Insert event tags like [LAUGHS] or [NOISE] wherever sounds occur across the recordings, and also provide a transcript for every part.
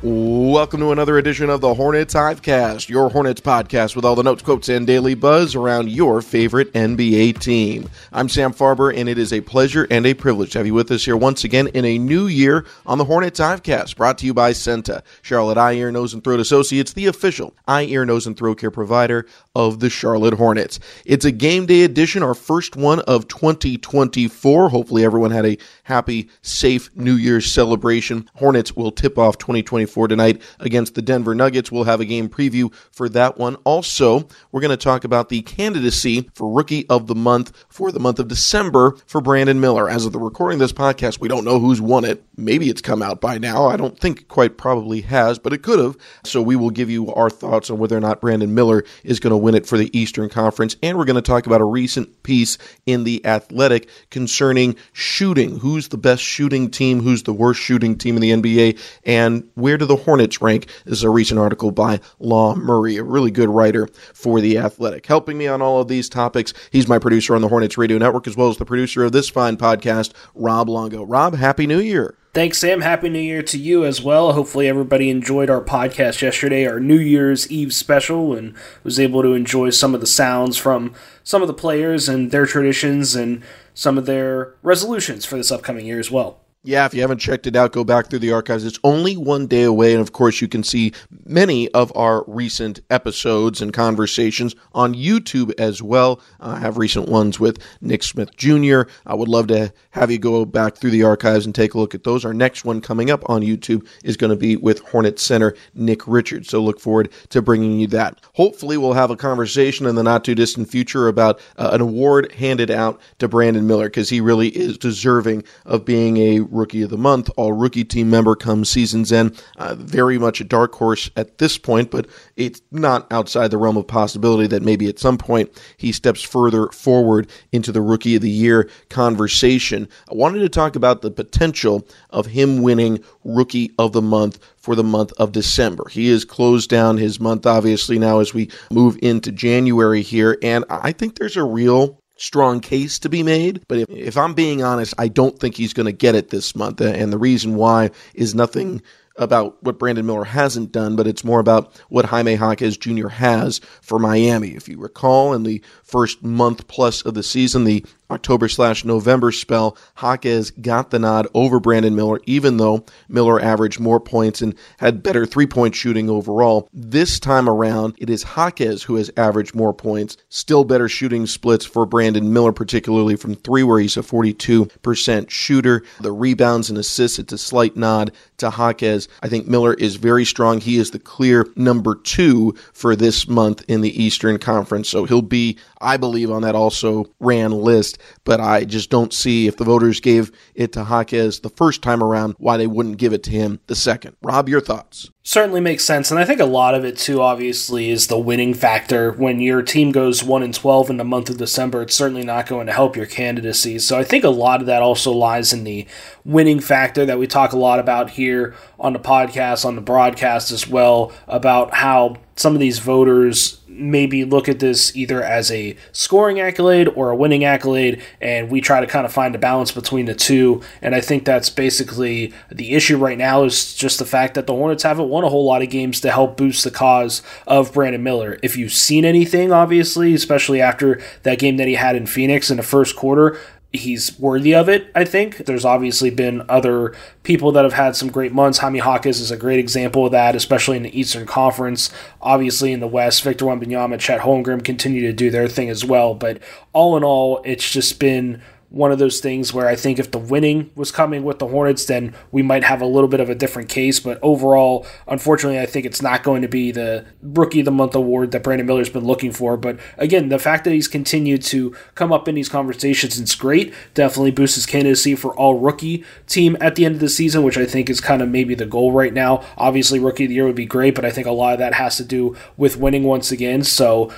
Welcome to another edition of the Hornets Hivecast, your Hornets podcast with all the notes, quotes, and daily buzz around your favorite NBA team. I'm Sam Farber, and it is a pleasure and a privilege to have you with us here once again in a new year on the Hornets Hivecast, brought to you by CEENTA, Charlotte Eye, Ear, Nose, and Throat Associates, the official eye, ear, nose, and throat care provider of the Charlotte Hornets. It's a game day edition, our first one of 2024. Hopefully, everyone had a happy, safe New Year's celebration. Hornets will tip off 2024 tonight against the Denver Nuggets. We'll have a game preview for that one. Also, we're going to talk about the candidacy for Rookie of the Month for the month of December for Brandon Miller. As of the recording of this podcast, we don't know who's won it. Maybe it's come out by now. I don't think it quite probably has, but it could have. So we will give you our thoughts on whether or not Brandon Miller is going to win it for the Eastern Conference. And we're going to talk about a recent piece in The Athletic concerning shooting. Who's the best shooting team? Who's the worst shooting team in the NBA? And where do the Hornets rank? Is a recent article by Law Murray, a really good writer for The Athletic. Helping me on all of these topics, he's my producer on the Hornets Radio Network, as well as the producer of this fine podcast, Rob Longo. Rob, Happy New Year. Thanks, Sam. Happy New Year to you as well. Hopefully, everybody enjoyed our podcast yesterday, our New Year's Eve special, and was able to enjoy some of the sounds from some of the players and their traditions and some of their resolutions for this upcoming year as well. Yeah, if you haven't checked it out, go back through the archives. It's only one day away. And of course, you can see many of our recent episodes and conversations on YouTube as well. I have recent ones with Nick Smith Jr. I would love to have you go back through the archives and take a look at those. Our next one coming up on YouTube is going to be with Hornet Center Nick Richards. So look forward to bringing you that. Hopefully, we'll have a conversation in the not too distant future about uh, an award handed out to Brandon Miller because he really is deserving of being a Rookie of the Month, all rookie team member come season's end. Uh, very much a dark horse at this point, but it's not outside the realm of possibility that maybe at some point he steps further forward into the Rookie of the Year conversation. I wanted to talk about the potential of him winning Rookie of the Month for the month of December. He has closed down his month, obviously, now as we move into January here, and I think there's a real strong case to be made. But if, if I'm being honest, I don't think he's going to get it this month. And the reason why is nothing about what Brandon Miller hasn't done, but it's more about what Jaime Jaquez Jr. has for Miami. If you recall, in the first month plus of the season, the October slash November spell, Jaquez got the nod over Brandon Miller, even though Miller averaged more points and had better three point shooting overall. This time around, it is Jaquez who has averaged more points, still better shooting splits for Brandon Miller, particularly from three, where he's a 42% shooter. The rebounds and assists, it's a slight nod to Jaquez. I think Miller is very strong. He is the clear number two for this month in the Eastern Conference, so he'll be, I believe, on that also ran list but I just don't see if the voters gave it to Jaquez the first time around, why they wouldn't give it to him the second. Rob, your thoughts? Certainly makes sense, and I think a lot of it too, obviously, is the winning factor. When your team goes one and twelve in the month of December, it's certainly not going to help your candidacy. So I think a lot of that also lies in the winning factor that we talk a lot about here on the podcast, on the broadcast as well, about how some of these voters maybe look at this either as a scoring accolade or a winning accolade, and we try to kind of find a balance between the two. And I think that's basically the issue right now is just the fact that the Hornets haven't won a whole lot of games to help boost the cause of Brandon Miller. If you've seen anything, obviously, especially after that game that he had in Phoenix in the first quarter, he's worthy of it, I think. There's obviously been other people that have had some great months. Jaime Jaquez is a great example of that, especially in the Eastern Conference. Obviously in the West, Victor Wembanyama, Chet Holmgren continue to do their thing as well. But all in all, it's just been one of those things where I think if the winning was coming with the Hornets, then we might have a little bit of a different case. But overall, unfortunately, I think it's not going to be the Rookie of the Month award that Brandon Miller's been looking for. But again, the fact that he's continued to come up in these conversations is great. Definitely boosts his candidacy for all rookie team at the end of the season, which I think is kind of maybe the goal right now. Obviously, Rookie of the Year would be great, but I think a lot of that has to do with winning once again. So,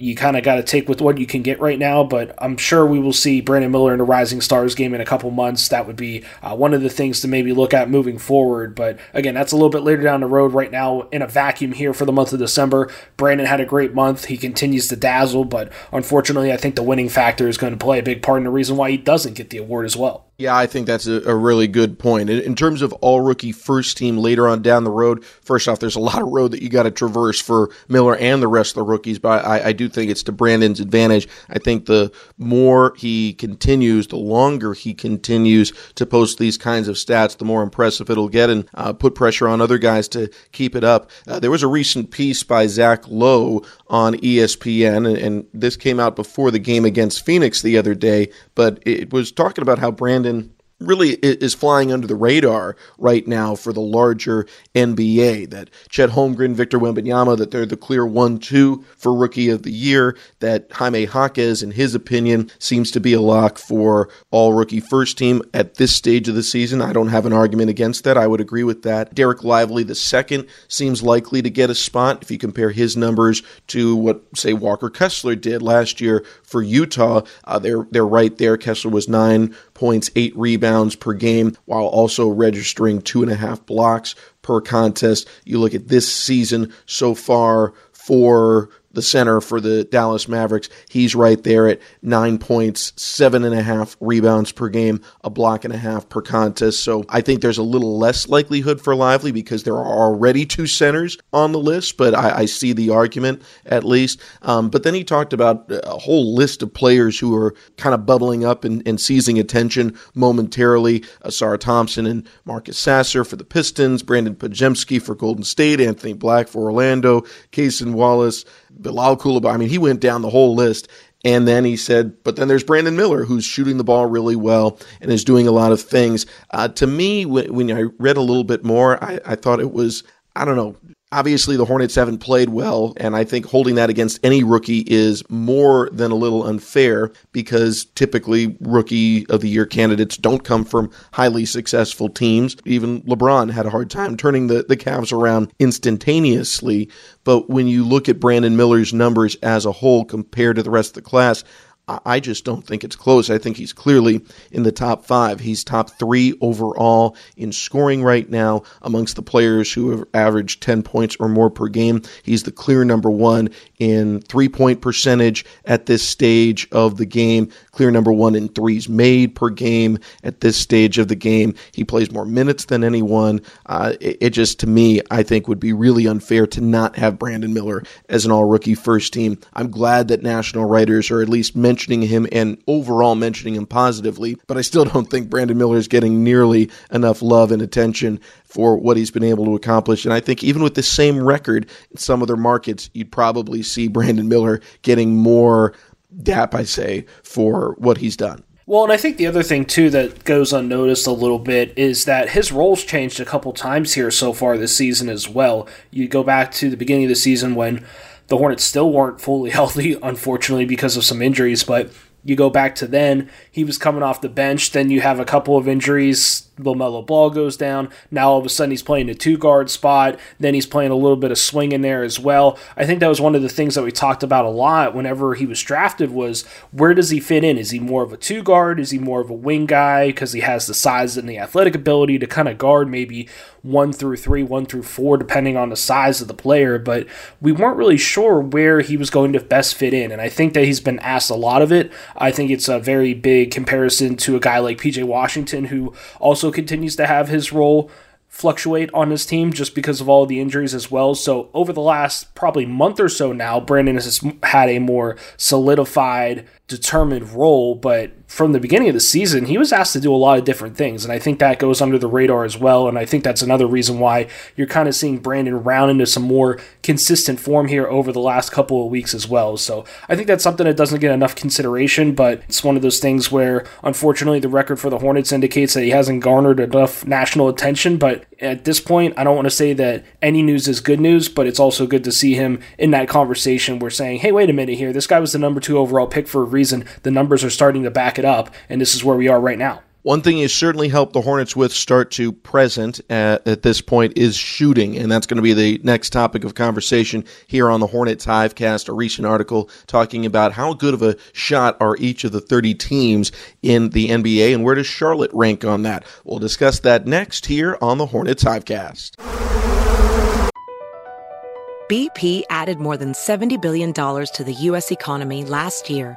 you kind of got to take with what you can get right now. But I'm sure we will see Brandon Miller in a Rising Stars game in a couple months. That would be uh, one of the things to maybe look at moving forward. But again, that's a little bit later down the road. Right now, in a vacuum here for the month of December, Brandon had a great month. He continues to dazzle, but unfortunately, I think the winning factor is going to play a big part in the reason why he doesn't get the award as well. Yeah, I think that's a, a really good point. In, in, terms of all rookie first team later on down the road, first off, there's a lot of road that you got to traverse for Miller and the rest of the rookies, but I, I, do think it's to Brandon's advantage. I think the more he continues, the longer he continues to post these kinds of stats, the more impressive it'll get and uh, put pressure on other guys to keep it up. Uh, there was a recent piece by Zach Lowe on ESPN, and, and this came out before the game against Phoenix the other day, but it was talking about how Brandon really is flying under the radar right now for the larger NBA. That Chet Holmgren, Victor Wembanyama, that they're the clear one-two for Rookie of the Year. That Jaime Jaquez, in his opinion, seems to be a lock for All Rookie First Team at this stage of the season. I don't have an argument against that. I would agree with that. Dereck Lively, the second, seems likely to get a spot if you compare his numbers to what, say, Walker Kessler did last year for Utah. Uh, they're they're right there. Kessler was nine points, eight rebounds per game, while also registering two and a half blocks per contest. You look at this season so far for the center for the Dallas Mavericks. He's right there at nine points, seven and a half rebounds per game, a block and a half per contest. So I think there's a little less likelihood for Lively because there are already two centers on the list, but I, I see the argument at least. Um, but then he talked about a whole list of players who are kind of bubbling up and, and seizing attention momentarily. Ausar Thompson and Marcus Sasser for the Pistons, Brandin Podziemski for Golden State, Anthony Black for Orlando, Cason Wallace, Bilal Coulibaly. I mean, he went down the whole list. And then he said, but then there's Brandon Miller, who's shooting the ball really well and is doing a lot of things. Uh, to me, when, when, I read a little bit more, I, I thought it was, I don't know, Obviously, the Hornets haven't played well, and I think holding that against any rookie is more than a little unfair because typically rookie of the year candidates don't come from highly successful teams. Even LeBron had a hard time turning the, the Cavs around instantaneously. But when you look at Brandon Miller's numbers as a whole compared to the rest of the class, I just don't think it's close. I think he's clearly in the top five. He's top three overall in scoring right now amongst the players who have averaged 10 points or more per game. He's the clear number one in three point percentage at this stage of the game, clear number one in threes made per game at this stage of the game. He plays more minutes than anyone. Uh, it, it just, to me, I think would be really unfair to not have Brandon Miller as an all rookie first team. I'm glad that national writers are at least mentioning mentioning him and overall mentioning him positively, but I still don't think Brandon Miller is getting nearly enough love and attention for what he's been able to accomplish. And I think even with the same record in some other markets, you'd probably see Brandon Miller getting more dap, I say, for what he's done. Well, and I think the other thing too that goes unnoticed a little bit is that his roles changed a couple times here so far this season as well. You go back to the beginning of the season when the Hornets still weren't fully [LAUGHS] healthy, unfortunately, because of some injuries, but You go back to then, he was coming off the bench. Then you have a couple of injuries. LaMelo Ball goes down. Now all of a sudden he's playing a two guard spot. Then he's playing a little bit of swing in there as well. I think that was one of the things that we talked about a lot whenever he was drafted was where does he fit in? Is he more of a two guard? Is he more of a wing guy because he has the size and the athletic ability to kind of guard maybe one through three, one through four, depending on the size of the player. But we weren't really sure where he was going to best fit in. And I think that he's been asked a lot of it. I think it's a very big comparison to a guy like PJ Washington, who also continues to have his role fluctuate on his team just because of all the injuries as well. So over the last probably month or so now, Brandon has had a more solidified, determined role, but from the beginning of the season, he was asked to do a lot of different things. And I think that goes under the radar as well. And I think that's another reason why you're kind of seeing Brandon round into some more consistent form here over the last couple of weeks as well. So I think that's something that doesn't get enough consideration, but it's one of those things where unfortunately the record for the Hornets indicates that he hasn't garnered enough national attention. But at this point, I don't want to say that any news is good news, but it's also good to see him in that conversation. We're saying, hey, wait a minute here. This guy was the number two overall pick for a reason. The numbers are starting to back it up, and this is where we are right now. One thing he's certainly helped the Hornets with start to present at, at, this point is shooting, and that's going to be the next topic of conversation here on the Hornets Hivecast. A recent article talking about how good of a shot are each of the 30 teams in the NBA, and where does Charlotte rank on that? We'll discuss that next here on the Hornets Hivecast. BP added more than $70 billion to the U.S. economy last year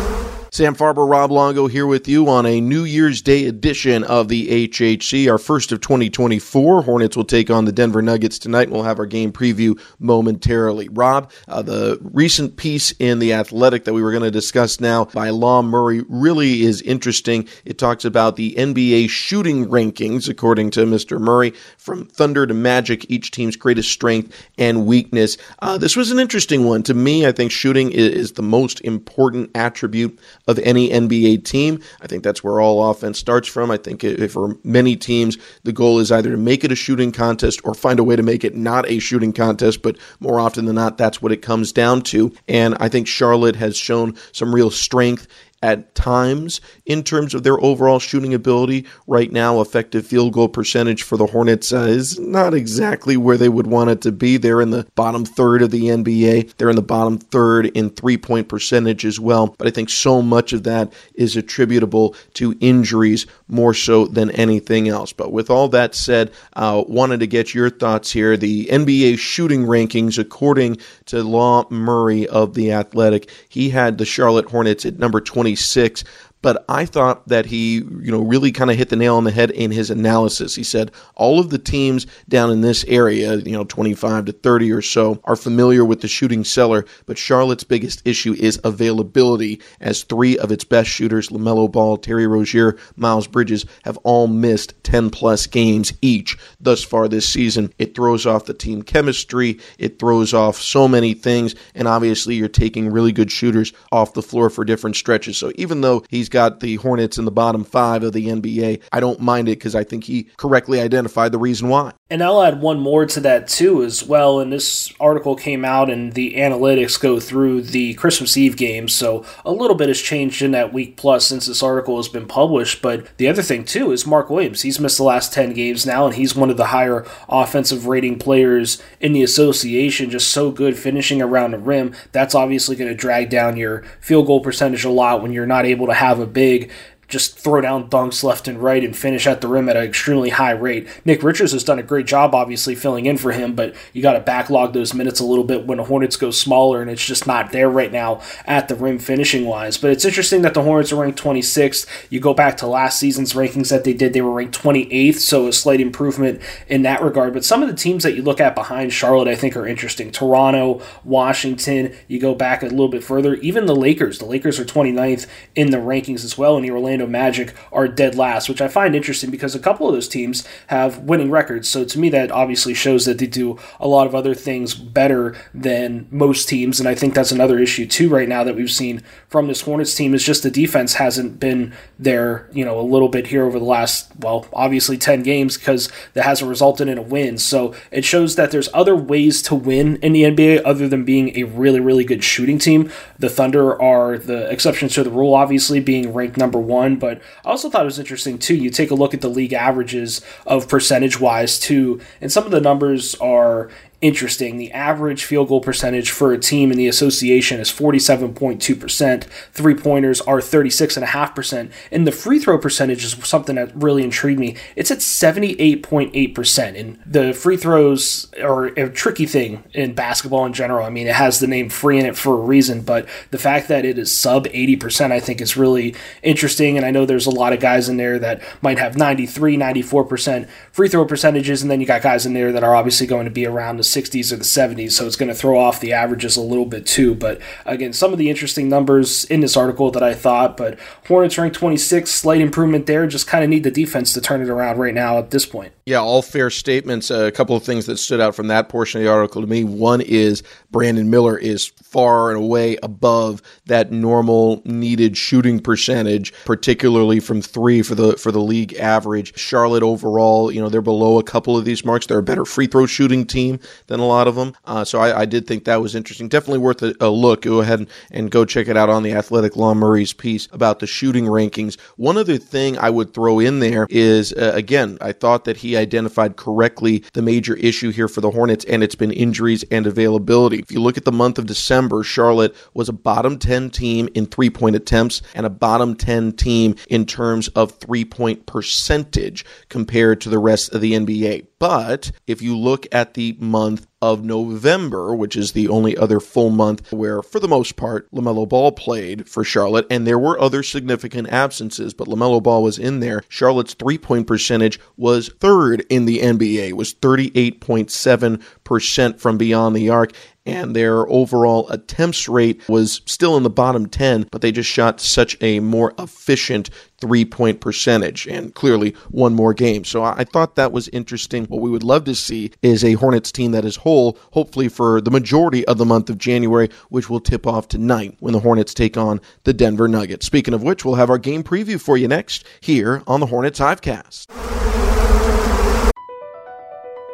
Sam Farber, Rob Longo here with you on a New Year's Day edition of the HHC, our first of 2024. Hornets will take on the Denver Nuggets tonight. and We'll have our game preview momentarily. Rob, uh, the recent piece in The Athletic that we were going to discuss now by Law Murray really is interesting. It talks about the NBA shooting rankings, according to Mr. Murray, from Thunder to Magic, each team's greatest strength and weakness. Uh, this was an interesting one. To me, I think shooting is the most important attribute of any NBA team. I think that's where all offense starts from. I think for many teams, the goal is either to make it a shooting contest or find a way to make it not a shooting contest, but more often than not, that's what it comes down to. And I think Charlotte has shown some real strength at times in terms of their overall shooting ability. Right now, effective field goal percentage for the Hornets uh, is not exactly where they would want it to be. They're in the bottom third of the NBA. They're in the bottom third in three point percentage as well. But I think so much of that is attributable to injuries more so than anything else. But with all that said, uh, wanted to get your thoughts here. The NBA shooting rankings, according to Law Murray of The Athletic, he had the Charlotte Hornets at number 26 but I thought that he, you know, really kind of hit the nail on the head in his analysis. He said all of the teams down in this area, you know, 25 to 30 or so, are familiar with the shooting cellar, but Charlotte's biggest issue is availability, as three of its best shooters, LaMelo Ball, Terry Rozier, Miles Bridges, have all missed 10 plus games each thus far this season. It throws off the team chemistry, it throws off so many things, and obviously you're taking really good shooters off the floor for different stretches. So even though he's got the Hornets in the bottom five of the NBA. I don't mind it because I think he correctly identified the reason why. And I'll add one more to that too, as well. And this article came out, and the analytics go through the Christmas Eve games. So a little bit has changed in that week plus since this article has been published. But the other thing too is Mark Williams. He's missed the last 10 games now, and he's one of the higher offensive rating players in the association. Just so good finishing around the rim. That's obviously going to drag down your field goal percentage a lot when you're not able to have a big just throw down dunks left and right and finish at the rim at an extremely high rate. Nick Richards has done a great job, obviously, filling in for him, but you got to backlog those minutes a little bit when the Hornets go smaller, and it's just not there right now at the rim finishing wise. But it's interesting that the Hornets are ranked 26th. You go back to last season's rankings that they did, they were ranked 28th, so a slight improvement in that regard. But some of the teams that you look at behind Charlotte, I think, are interesting. Toronto, Washington, you go back a little bit further, even the Lakers. The Lakers are 29th in the rankings as well, and the Orlando Orlando Magic are dead last, which I find interesting because a couple of those teams have winning records. So to me, that obviously shows that they do a lot of other things better than most teams. And I think that's another issue too right now that we've seen from this Hornets team is just the defense hasn't been there, you know, a little bit here over the last, well, obviously 10 games because that hasn't resulted in a win. So it shows that there's other ways to win in the NBA other than being a really, really good shooting team. The Thunder are the exceptions to the rule, obviously, being ranked number one. But I also thought it was interesting, too. You take a look at the league averages of percentage wise, too, and some of the numbers are interesting. The average field goal percentage for a team in the association is 47.2%. Three pointers are 36.5%. And the free throw percentage is something that really intrigued me. It's at 78.8%. And the free throws are a tricky thing in basketball in general. I mean, it has the name free in it for a reason, but the fact that it is sub 80%, I think is really interesting. And I know there's a lot of guys in there that might have 93, 94% free throw percentages. And then you got guys in there that are obviously going to be around the 60s or the 70s, so it's going to throw off the averages a little bit too. But again, some of the interesting numbers in this article that I thought, but Hornets ranked 26, slight improvement there. Just kind of need the defense to turn it around right now at this point. Yeah, all fair statements. Uh, a couple of things that stood out from that portion of the article to me. One is Brandon Miller is far and away above that normal needed shooting percentage, particularly from three for the for the league average. Charlotte overall, you know, they're below a couple of these marks. They're a better free throw shooting team than a lot of them. Uh, so I, I, did think that was interesting. Definitely worth a, a, look. Go ahead and, and go check it out on the Athletic Law Murray's piece about the shooting rankings. One other thing I would throw in there is uh, again, I thought that he identified correctly the major issue here for the Hornets, and it's been injuries and availability. If you look at the month of December, Charlotte was a bottom 10 team in three point attempts and a bottom 10 team in terms of three point percentage compared to the rest of the NBA. But if you look at the month of November, which is the only other full month where, for the most part, LaMelo Ball played for Charlotte, and there were other significant absences, but LaMelo Ball was in there. Charlotte's three point percentage was third in the NBA, was 38.7% from beyond the arc and their overall attempts rate was still in the bottom 10, but they just shot such a more efficient three point percentage and clearly one more game. So I thought that was interesting. What we would love to see is a Hornets team that is whole, hopefully for the majority of the month of January, which will tip off tonight when the Hornets take on the Denver Nuggets. Speaking of which, we'll have our game preview for you next here on the Hornets Hivecast.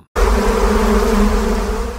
com.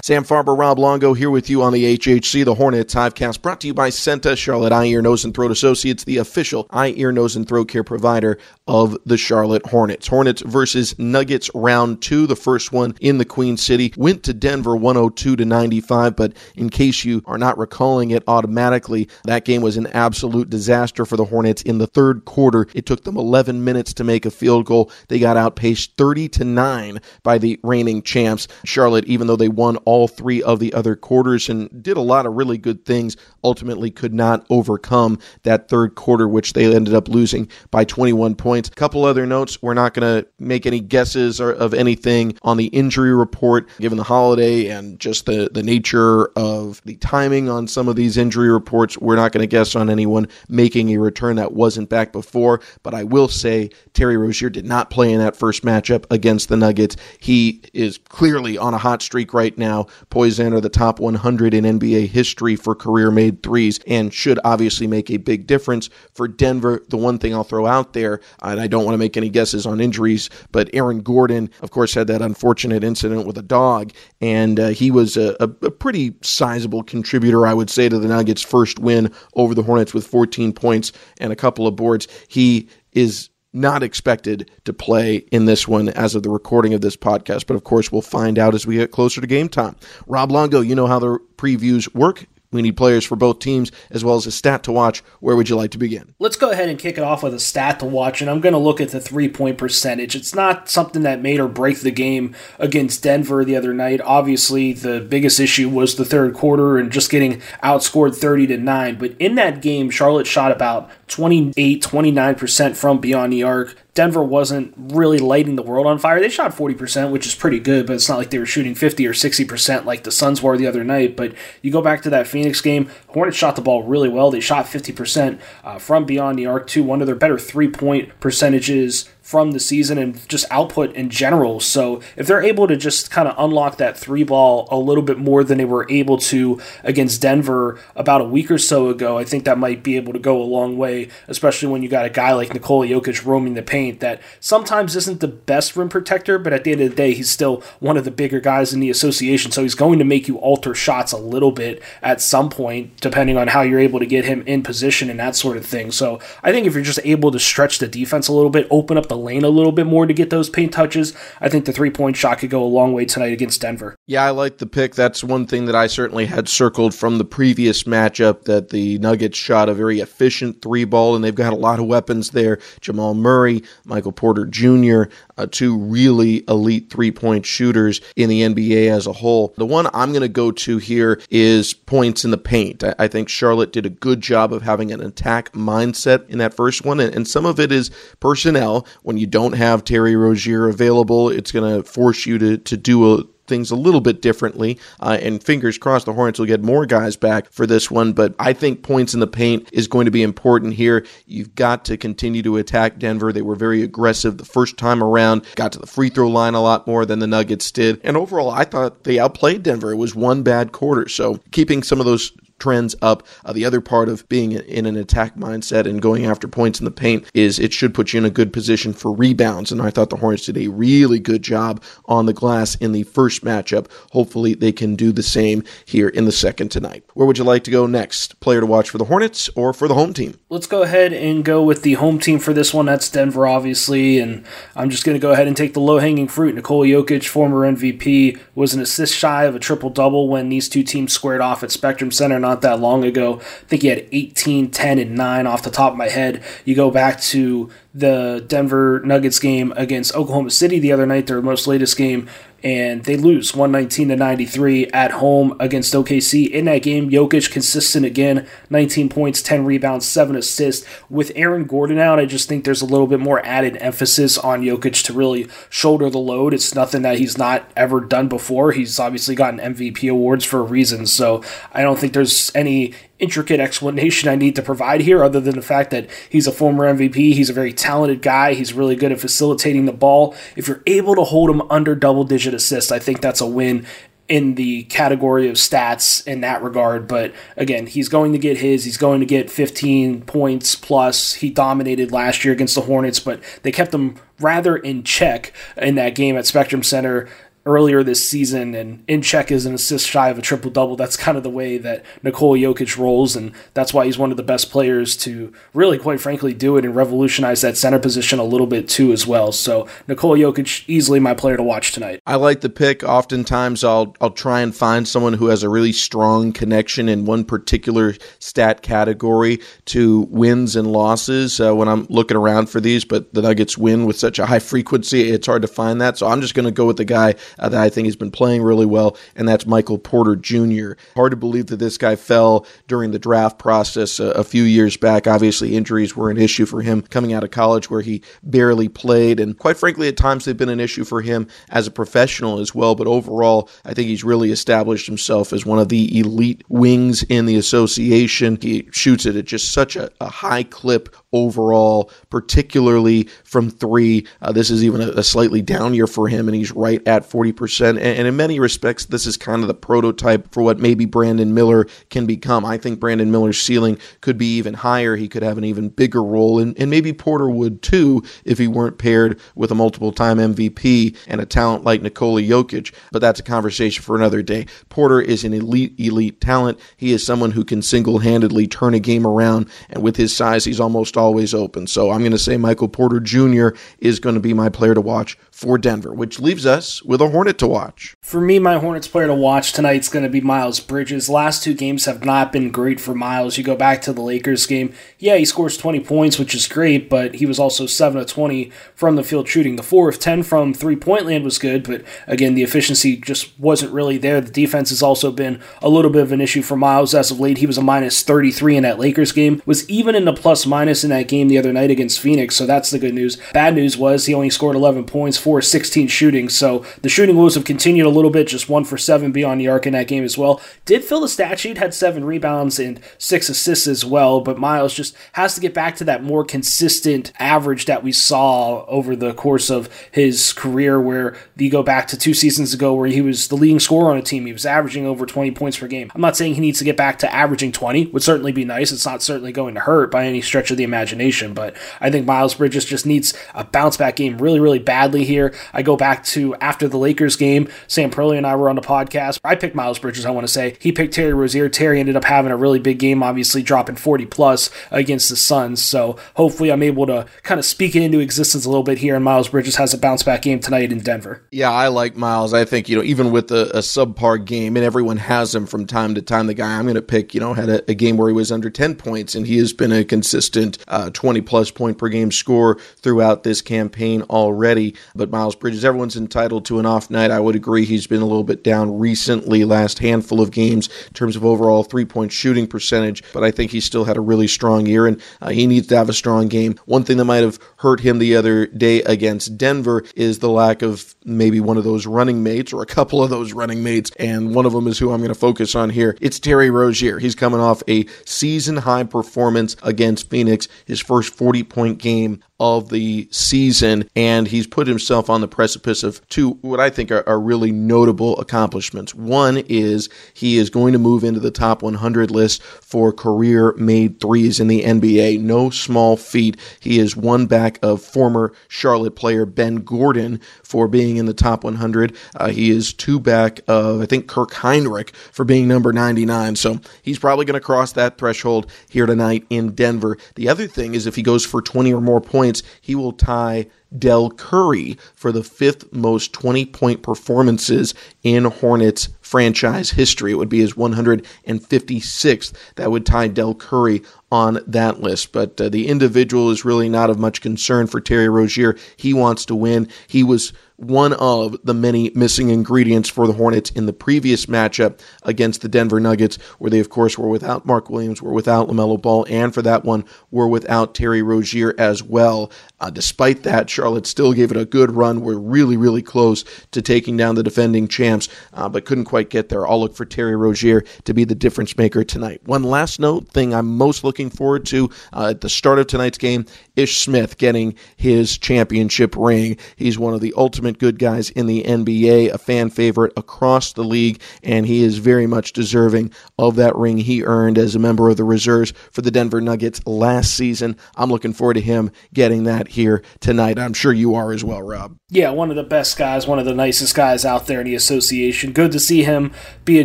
Sam Farber, Rob Longo here with you on the HHC, the Hornets Hivecast, brought to you by CEENTA, Charlotte Eye, Ear, Nose, and Throat Associates, the official eye, ear, nose, and throat care provider of the Charlotte Hornets. Hornets versus Nuggets round two, the first one in the Queen City. Went to Denver 102 to 95, but in case you are not recalling it automatically, that game was an absolute disaster for the Hornets in the third quarter. It took them 11 minutes to make a field goal. They got outpaced 30 to 9 by the reigning champs. Charlotte, even though they won all three of the other quarters and did a lot of really good things, ultimately could not overcome that third quarter, which they ended up losing by 21 points. A couple other notes. We're not going to make any guesses or, of anything on the injury report, given the holiday and just the, the nature of the timing on some of these injury reports. We're not going to guess on anyone making a return that wasn't back before, but I will say Terry Rozier did not play in that first matchup against the Nuggets. He is clearly on a hot streak right now, to enter the top 100 in NBA history for career made threes, and should obviously make a big difference for Denver. The one thing I'll throw out there, and I don't want to make any guesses on injuries, but Aaron Gordon, of course, had that unfortunate incident with a dog, and uh, he was a, a, a pretty sizable contributor, I would say, to the Nuggets' first win over the Hornets with 14 points and a couple of boards. He is not expected to play in this one as of the recording of this podcast, but of course we'll find out as we get closer to game time. Rob Longo, you know how the previews work. We need players for both teams as well as a stat to watch. Where would you like to begin? Let's go ahead and kick it off with a stat to watch, and I'm going to look at the three point percentage. It's not something that made or break the game against Denver the other night. Obviously, the biggest issue was the third quarter and just getting outscored 30 to 9. But in that game, Charlotte shot about 28, 29% from beyond the arc. Denver wasn't really lighting the world on fire. They shot 40%, which is pretty good, but it's not like they were shooting 50 or 60% like the Suns were the other night. But you go back to that Phoenix game, Hornets shot the ball really well. They shot 50% uh, from beyond the arc, too. One of their better three point percentages from the season and just output in general. So if they're able to just kind of unlock that three ball a little bit more than they were able to against Denver about a week or so ago, I think that might be able to go a long way, especially when you got a guy like Nikola Jokic roaming the paint that sometimes isn't the best rim protector, but at the end of the day, he's still one of the bigger guys in the association. So he's going to make you alter shots a little bit at some point, depending on how you're able to get him in position and that sort of thing. So I think if you're just able to stretch the defense a little bit, open up the lane a little bit more to get those paint touches, I think the three point shot could go a long way tonight against Denver. Yeah, I like the pick. That's one thing that I certainly had circled from the previous matchup that the Nuggets shot a very efficient three ball, and they've got a lot of weapons there. Jamal Murray, Michael Porter Jr., uh, two really elite three point shooters in the NBA as a whole. The one I'm going to go to here is points in the paint. I, I, think Charlotte did a good job of having an attack mindset in that first one, and, and some of it is personnel. when you don't have Terry Rozier available, it's going to force you to, to do a, things a little bit differently. Uh, and fingers crossed, the Hornets will get more guys back for this one. But I think points in the paint is going to be important here. You've got to continue to attack Denver. They were very aggressive the first time around, got to the free throw line a lot more than the Nuggets did. And overall, I thought they outplayed Denver. It was one bad quarter. So keeping some of those trends up. Uh, the other part of being in an attack mindset and going after points in the paint is it should put you in a good position for rebounds. And I thought the Hornets did a really good job on the glass in the first matchup. Hopefully, they can do the same here in the second tonight. Where would you like to go next? Player to watch for the Hornets or for the home team? Let's go ahead and go with the home team for this one. That's Denver, obviously. And I'm just going to go ahead and take the low hanging fruit. Nikola Jokic, former MVP, was an assist shy of a triple double when these two teams squared off at Spectrum Center. Not not that long ago. I think he had 18, 10, and 9 off the top of my head. You go back to the Denver Nuggets game against Oklahoma City the other night, their most latest game, and they lose 119 to 93 at home against OKC. In that game, Jokic consistent again, 19 points, 10 rebounds, 7 assists. With Aaron Gordon out, I just think there's a little bit more added emphasis on Jokic to really shoulder the load. It's nothing that he's not ever done before. He's obviously gotten MVP awards for a reason, so I don't think there's any intricate explanation I need to provide here, other than the fact that he's a former MVP. He's a very talented guy. He's really good at facilitating the ball. If you're able to hold him under double digit assists, I think that's a win in the category of stats in that regard. But again, he's going to get his. He's going to get 15 points plus. He dominated last year against the Hornets, but they kept him rather in check in that game at Spectrum Center earlier this season, and in check is an assist shy of a triple double. That's kind of the way that Nikola Jokic rolls, and that's why he's one of the best players to really, quite frankly, do it and revolutionize that center position a little bit too as well. So Nikola Jokic, easily my player to watch tonight. I like the pick. Oftentimes, I'll I'll try and find someone who has a really strong connection in one particular stat category to wins and losses uh, when I'm looking around for these. But the Nuggets win with such a high frequency, it's hard to find that. So I'm just going to go with the guy uh, that I think has been playing really well, and that's Michael Porter Jr. Hard to believe that this guy fell during the draft process a, a few years back. Obviously, injuries were an issue for him coming out of college where he barely played, and quite frankly, at times they've been an issue for him as a professional as well. But overall, I think he's really established himself as one of the elite wings in the association. He shoots it at just such a, a high clip overall, particularly from three. Uh, this is even a, a, slightly down year for him, and he's right at 40%. And, and, in many respects, this is kind of the prototype for what maybe Brandon Miller can become. I think Brandon Miller's ceiling could be even higher. He could have an even bigger role, and, and maybe Porter would too if he weren't paired with a multiple time MVP and a talent like Nikola Jokic. But that's a conversation for another day. Porter is an elite, elite talent. He is someone who can single handedly turn a game around, and with his size, he's almost always open. So I'm going to say Michael Porter Jr. is going to be my player to watch for Denver, which leaves us with a Hornet to watch. For me, my Hornets player to watch tonight is going to be Miles Bridges. Last two games have not been great for Miles. You go back to the Lakers game, yeah, he scores 20 points, which is great, but he was also 7 of 20 from the field shooting. The 4 of 10 from three point land was good, but again, the efficiency just wasn't really there. The defense has also been a little bit of an issue for Miles as of late. He was a minus 33 in that Lakers game, was even in the plus minus in that game the other night against Phoenix, so that's the good news. Bad news was he only scored 11 points, 4 16 shooting, so the shooting woes have continued a little bit, just 1 for 7 beyond the arc in that game as well. Did fill the stat sheet, had 7 rebounds and 6 assists as well, but Miles just has to get back to that more consistent average that we saw over the course of his career, where you go back to two seasons ago where he was the leading scorer on a team. He was averaging over 20 points per game. I'm not saying he needs to get back to averaging 20, would certainly be nice. It's not certainly going to hurt by any stretch of the imagination, but I think Miles Bridges just needs a bounce back game really, really badly here. I go back to after the Lakers game, Sam Perley and I were on the podcast. I picked Miles Bridges, I want to say. He picked Terry Rozier. Terry ended up having a really big game, obviously dropping 40 plus against the Suns. So hopefully I'm able to kind of speak it into existence a little bit here, and Miles Bridges has a bounce back game tonight in Denver. Yeah, I like Miles. I think, you know, even with a, a subpar game, and everyone has him from time to time, the guy I'm going to pick, you know, had a, a, game where he was under 10 points, and he has been a consistent uh, 20 plus point per game score throughout this campaign already. But Miles Bridges, everyone's entitled to an off night. I would agree he's been a little bit down recently, last handful of games in terms of overall three point shooting percentage, but I think he still had a really strong year and uh, he needs to have a strong game. One thing that might have hurt him the other day against Denver is the lack of maybe one of those running mates or a couple of those running mates, and one of them is who I'm going to focus on here. It's Terry Rozier. He's coming off a season high performance against Phoenix, his first 40 point game of the season, and he's put himself on the precipice of two what I think are, are, really notable accomplishments. One is he is going to move into the top 100 list for career made threes in the NBA. No small feat. He is one back of former Charlotte player Ben Gordon for being in the top 100. Uh, he is two back of, I think, Kirk Hinrich for being number 99. So he's probably going to cross that threshold here tonight in Denver. The other thing is if he goes for 20 or more points, points, he will tie Del Curry for the fifth most 20 point performances in Hornets franchise history. It would be his 156th. That would tie Del Curry on that list. But uh, the individual is really not of much concern for Terry Rozier. He wants to win. He was one of the many missing ingredients for the Hornets in the previous matchup against the Denver Nuggets, where they, of course, were without Mark Williams, were without LaMelo Ball, and for that one, were without Terry Rozier as well. Uh, despite that, Charlotte still gave it a good run. We're really, really close to taking down the defending champs, uh, but couldn't quite get there. I'll look for Terry Rozier to be the difference maker tonight. One last note thing I'm most looking forward to uh, at the start of tonight's game Ish Smith getting his championship ring. He's one of the ultimate good guys in the NBA, a fan favorite across the league, and he is very much deserving of that ring he earned as a member of the reserves for the Denver Nuggets last season. I'm looking forward to him getting that here tonight. I'm sure you are as well, Rob. Yeah, one of the best guys, one of the nicest guys out there in the association. Good to see him be a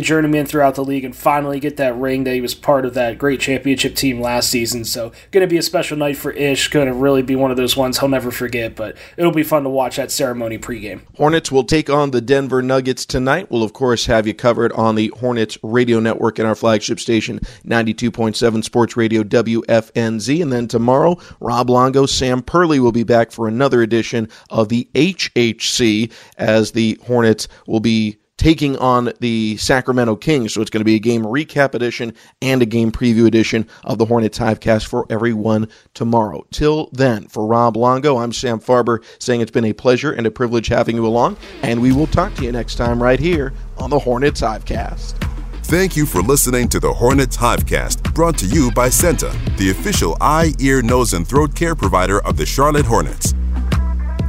journeyman throughout the league and finally get that ring that he was part of that great championship team last season. So, going to be a special night for Ish going to really be one of those ones he'll never forget, but it'll be fun to watch that ceremony pregame. Hornets will take on the Denver Nuggets tonight. We'll, of course, have you covered on the Hornets radio network and our flagship station, 92.7 Sports Radio WFNZ. And then tomorrow, Rob Longo, Sam Perley will be back for another edition of the HHC as the Hornets will be taking on the Sacramento Kings. So it's going to be a game recap edition and a game preview edition of the Hornets Hivecast for everyone tomorrow. Till then, for Rob Longo, I'm Sam Farber saying it's been a pleasure and a privilege having you along, and we will talk to you next time right here on the Hornets Hivecast. Thank you for listening to the Hornets Hivecast, brought to you by CEENTA, the official eye, ear, nose, and throat care provider of the Charlotte Hornets.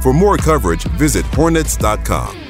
For more coverage, visit hornets.com.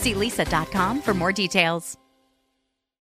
See leesa.com for more details.